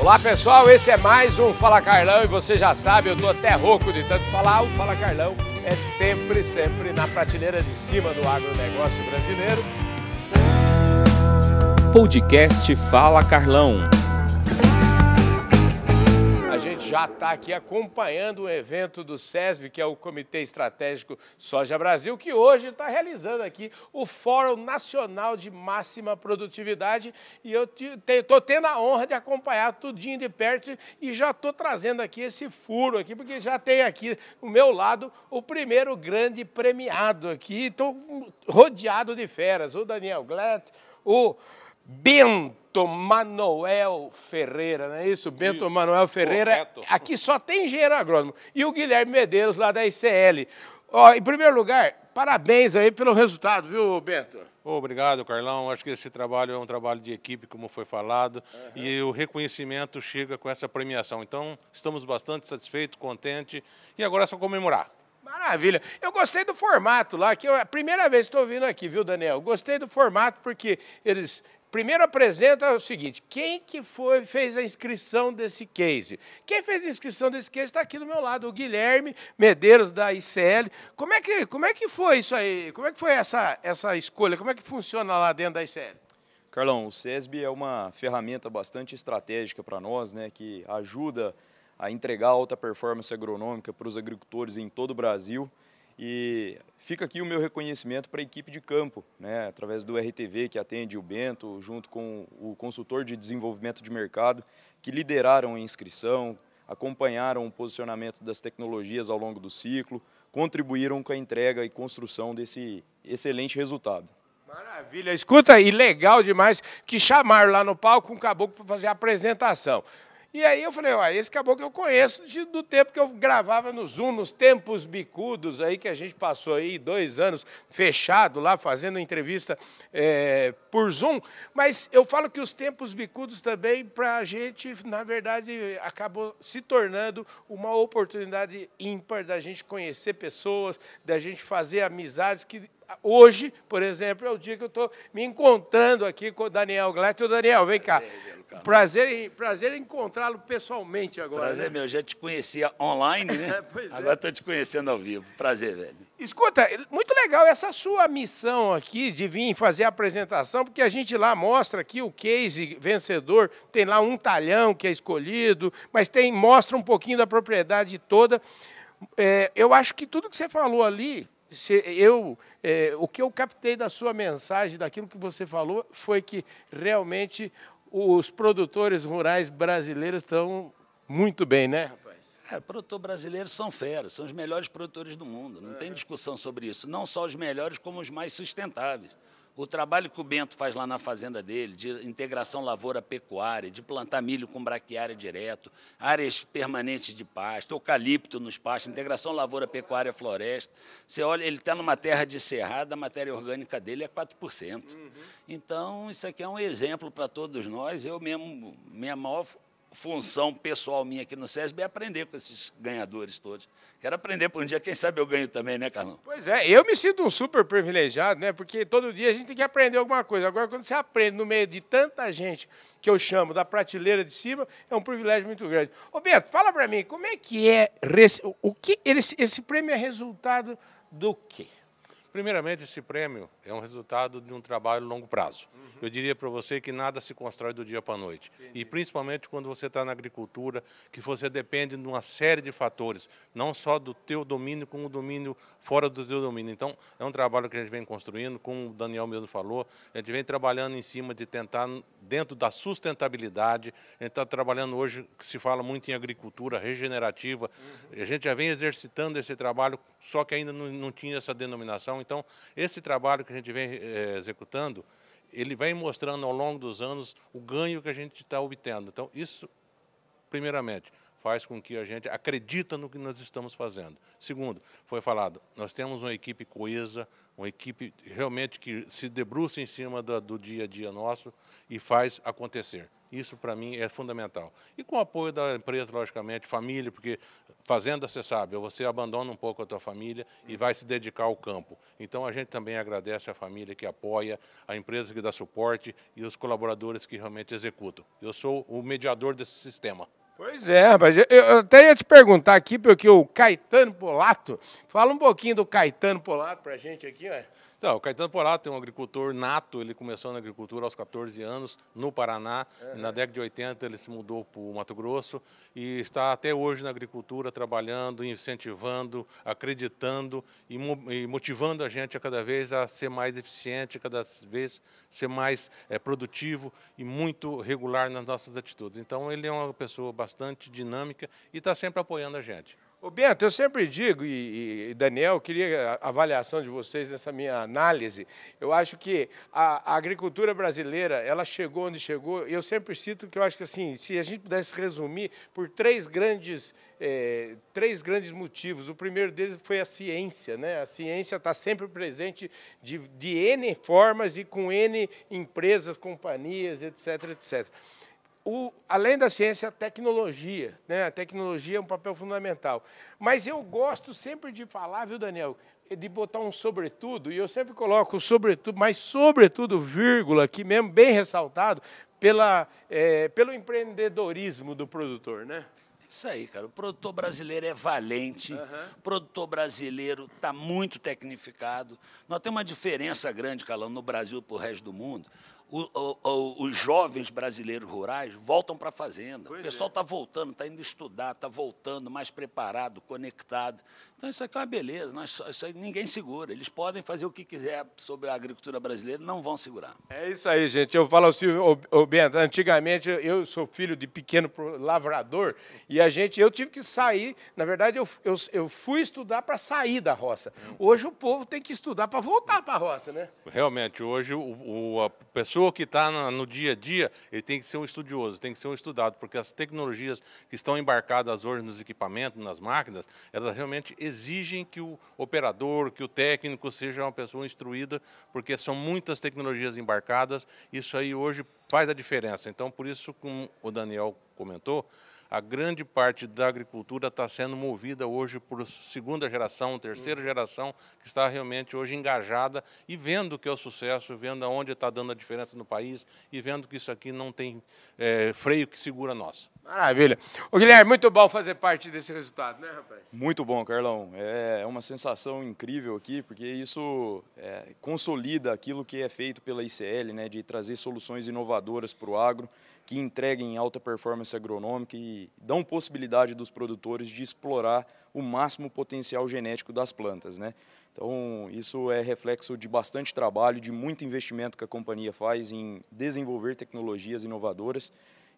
Olá pessoal, esse é mais um Fala Carlão e você já sabe, eu tô até rouco de tanto falar, o Fala Carlão é sempre, sempre na prateleira de cima do agronegócio brasileiro. Podcast Fala Carlão já está aqui acompanhando o evento do SESB, que é o Comitê Estratégico Soja Brasil, que hoje está realizando aqui o Fórum Nacional de Máxima Produtividade. E eu estou tendo a honra de acompanhar tudinho de perto e já estou trazendo aqui esse furo aqui, porque já tem aqui o meu lado o primeiro grande premiado aqui. Estou rodeado de feras, o Daniel Glatt, o Bento Manuel Ferreira, não é isso? Bento isso. Manuel Ferreira. Correto. Aqui só tem engenheiro agrônomo. E o Guilherme Medeiros, lá da ICL. Ó, em primeiro lugar, parabéns aí pelo resultado, viu, Bento? Obrigado, Carlão. Acho que esse trabalho é um trabalho de equipe, como foi falado, uhum. e o reconhecimento chega com essa premiação. Então, estamos bastante satisfeitos, contentes, e agora é só comemorar. Maravilha. Eu gostei do formato lá, que é a primeira vez que estou vindo aqui, viu, Daniel? Gostei do formato porque eles Primeiro apresenta o seguinte, quem que foi, fez a inscrição desse case? Quem fez a inscrição desse case está aqui do meu lado, o Guilherme Medeiros, da ICL. Como é que, como é que foi isso aí? Como é que foi essa, essa escolha? Como é que funciona lá dentro da ICL? Carlão, o SESB é uma ferramenta bastante estratégica para nós, né, que ajuda a entregar alta performance agronômica para os agricultores em todo o Brasil. E fica aqui o meu reconhecimento para a equipe de campo, né, através do RTV que atende o Bento, junto com o consultor de desenvolvimento de mercado, que lideraram a inscrição, acompanharam o posicionamento das tecnologias ao longo do ciclo, contribuíram com a entrega e construção desse excelente resultado. Maravilha. Escuta, e legal demais que chamaram lá no palco um caboclo para fazer a apresentação. E aí eu falei, ó, esse caboclo eu conheço de, do tempo que eu gravava no Zoom, nos tempos bicudos aí que a gente passou aí dois anos fechado lá fazendo entrevista é, por Zoom. Mas eu falo que os tempos bicudos também para a gente, na verdade, acabou se tornando uma oportunidade ímpar da gente conhecer pessoas, da gente fazer amizades que hoje, por exemplo, é o dia que eu estou me encontrando aqui com o Daniel Glatt. Daniel, vem cá. Prazer, prazer em encontrá-lo pessoalmente agora. Prazer né? meu, já te conhecia online, né? É. agora estou te conhecendo ao vivo. Prazer, velho. Escuta, muito legal essa sua missão aqui de vir fazer a apresentação, porque a gente lá mostra aqui o case vencedor, tem lá um talhão que é escolhido, mas tem mostra um pouquinho da propriedade toda. É, eu acho que tudo que você falou ali, eu, é, o que eu captei da sua mensagem, daquilo que você falou, foi que realmente os produtores rurais brasileiros estão muito bem, né, rapaz? É, produtores brasileiros são feras, são os melhores produtores do mundo, não é. tem discussão sobre isso. Não só os melhores, como os mais sustentáveis. O trabalho que o Bento faz lá na fazenda dele, de integração lavoura-pecuária, de plantar milho com braquiária direto, áreas permanentes de pasto, eucalipto nos pastos, integração lavoura-pecuária-floresta. Você olha, ele está numa terra de cerrada, a matéria orgânica dele é 4%. Uhum. Então, isso aqui é um exemplo para todos nós. Eu mesmo, minha maior função pessoal minha aqui no SESB é aprender com esses ganhadores todos. Quero aprender por um dia, quem sabe eu ganho também, né, Carlão? Pois é, eu me sinto um super privilegiado, né? Porque todo dia a gente tem que aprender alguma coisa. Agora, quando você aprende no meio de tanta gente que eu chamo da prateleira de cima, é um privilégio muito grande. Ô, Beto, fala para mim, como é que é o que esse, esse prêmio é resultado do quê? Primeiramente, esse prêmio é um resultado de um trabalho a longo prazo. Uhum. Eu diria para você que nada se constrói do dia para a noite. Entendi. E principalmente quando você está na agricultura, que você depende de uma série de fatores, não só do teu domínio, como o domínio fora do teu domínio. Então, é um trabalho que a gente vem construindo, como o Daniel mesmo falou, a gente vem trabalhando em cima de tentar, dentro da sustentabilidade, a gente está trabalhando hoje, que se fala muito em agricultura regenerativa, uhum. a gente já vem exercitando esse trabalho, só que ainda não, não tinha essa denominação, então, esse trabalho que a gente vem é, executando, ele vem mostrando ao longo dos anos o ganho que a gente está obtendo. Então, isso, primeiramente, faz com que a gente acredita no que nós estamos fazendo. Segundo, foi falado, nós temos uma equipe coesa, uma equipe realmente que se debruça em cima do, do dia a dia nosso e faz acontecer. Isso, para mim, é fundamental. E com o apoio da empresa, logicamente, família, porque fazenda, você sabe, você abandona um pouco a tua família e vai se dedicar ao campo. Então, a gente também agradece a família que apoia, a empresa que dá suporte e os colaboradores que realmente executam. Eu sou o mediador desse sistema. Pois é, rapaz. Eu até ia te perguntar aqui, porque o Caetano Polato, fala um pouquinho do Caetano Polato para a gente aqui, ó. Então, o Caetano Polato é um agricultor nato, ele começou na agricultura aos 14 anos, no Paraná. Uhum. Na década de 80 ele se mudou para o Mato Grosso e está até hoje na agricultura, trabalhando, incentivando, acreditando e, e motivando a gente a cada vez a ser mais eficiente, cada vez ser mais é, produtivo e muito regular nas nossas atitudes. Então, ele é uma pessoa bastante dinâmica e está sempre apoiando a gente. Ô Bento, eu sempre digo, e, e Daniel, queria a avaliação de vocês nessa minha análise. Eu acho que a, a, agricultura brasileira, ela chegou onde chegou. Eu sempre cito que eu acho que assim, se a gente pudesse resumir por três grandes, é, três grandes motivos. O primeiro deles foi a ciência, né? A ciência está sempre presente de, de N formas e com N empresas, companhias, etc, etc o, além da ciência, a tecnologia. Né? A tecnologia é um papel fundamental. Mas eu gosto sempre de falar, viu, Daniel, de botar um sobretudo, e eu sempre coloco o sobretudo, mas sobretudo, vírgula, aqui mesmo, bem ressaltado, pela, é, pelo empreendedorismo do produtor, né? Isso aí, cara. O produtor brasileiro é valente, uhum. o produtor brasileiro está muito tecnificado. Nós temos uma diferença grande, Calão, no Brasil para o resto do mundo o, o, os jovens brasileiros rurais voltam para a fazenda. Pois o pessoal está é. voltando, está indo estudar, está voltando mais preparado, conectado. Então, isso aqui é uma beleza, nós, isso aí ninguém segura. Eles podem fazer o que quiser sobre a agricultura brasileira, não vão segurar. É isso aí, gente. Eu falo assim, ô, Bento, antigamente eu sou filho de pequeno lavrador e a gente, eu tive que sair, na verdade, eu, eu, eu fui estudar para sair da roça. Hoje o povo tem que estudar para voltar para a roça, né? Realmente, hoje o, o a pessoa que está no, dia a dia, ele tem que ser um estudioso, tem que ser um estudado, porque as tecnologias que estão embarcadas hoje nos equipamentos, nas máquinas, elas realmente exigem que o operador, que o técnico seja uma pessoa instruída, porque são muitas tecnologias embarcadas, isso aí hoje faz a diferença. Então, por isso, como o Daniel comentou, a grande parte da agricultura está sendo movida hoje por segunda geração, terceira geração, que está realmente hoje engajada e vendo que é o sucesso, vendo aonde está dando a diferença no país e vendo que isso aqui não tem é, freio que segura nós. Maravilha. O Guilherme, muito bom fazer parte desse resultado, né, rapaz? Muito bom, Carlão. É uma sensação incrível aqui, porque isso é, consolida aquilo que é feito pela ICL, né, de trazer soluções inovadoras para o agro que entreguem alta performance agronômica e dão possibilidade dos produtores de explorar o máximo potencial genético das plantas. Né? Então, isso é reflexo de bastante trabalho, de muito investimento que a companhia faz em desenvolver tecnologias inovadoras.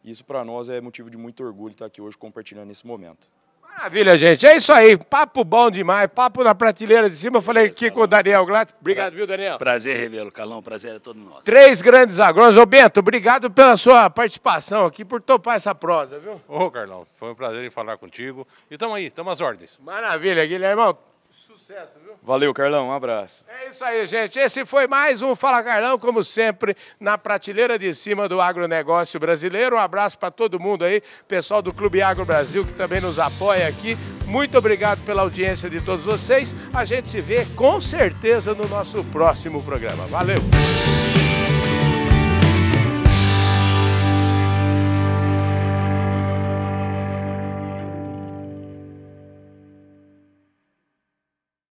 Isso, para nós, é motivo de muito orgulho estar aqui hoje compartilhando nesse momento. Maravilha, gente. É isso aí. Papo bom demais. Papo na prateleira de cima. Eu falei aqui com o Daniel Glatt. Obrigado, viu, Daniel? Prazer revê-lo, Calão. Prazer é todo nosso. Três grandes agrônomos. Ô, Bento, obrigado pela sua participação aqui, por topar essa prosa, viu? Ô, Carlão, foi um prazer em falar contigo. E estamos aí, estamos às ordens. Maravilha, Guilhermão. Sucesso, viu? Valeu, Carlão. Um abraço. É isso aí, gente. Esse foi mais um Fala Carlão, como sempre, na prateleira de cima do agronegócio brasileiro. Um abraço para todo mundo aí, pessoal do Clube Agro Brasil, que também nos apoia aqui. Muito obrigado pela audiência de todos vocês. A gente se vê com certeza no nosso próximo programa. Valeu!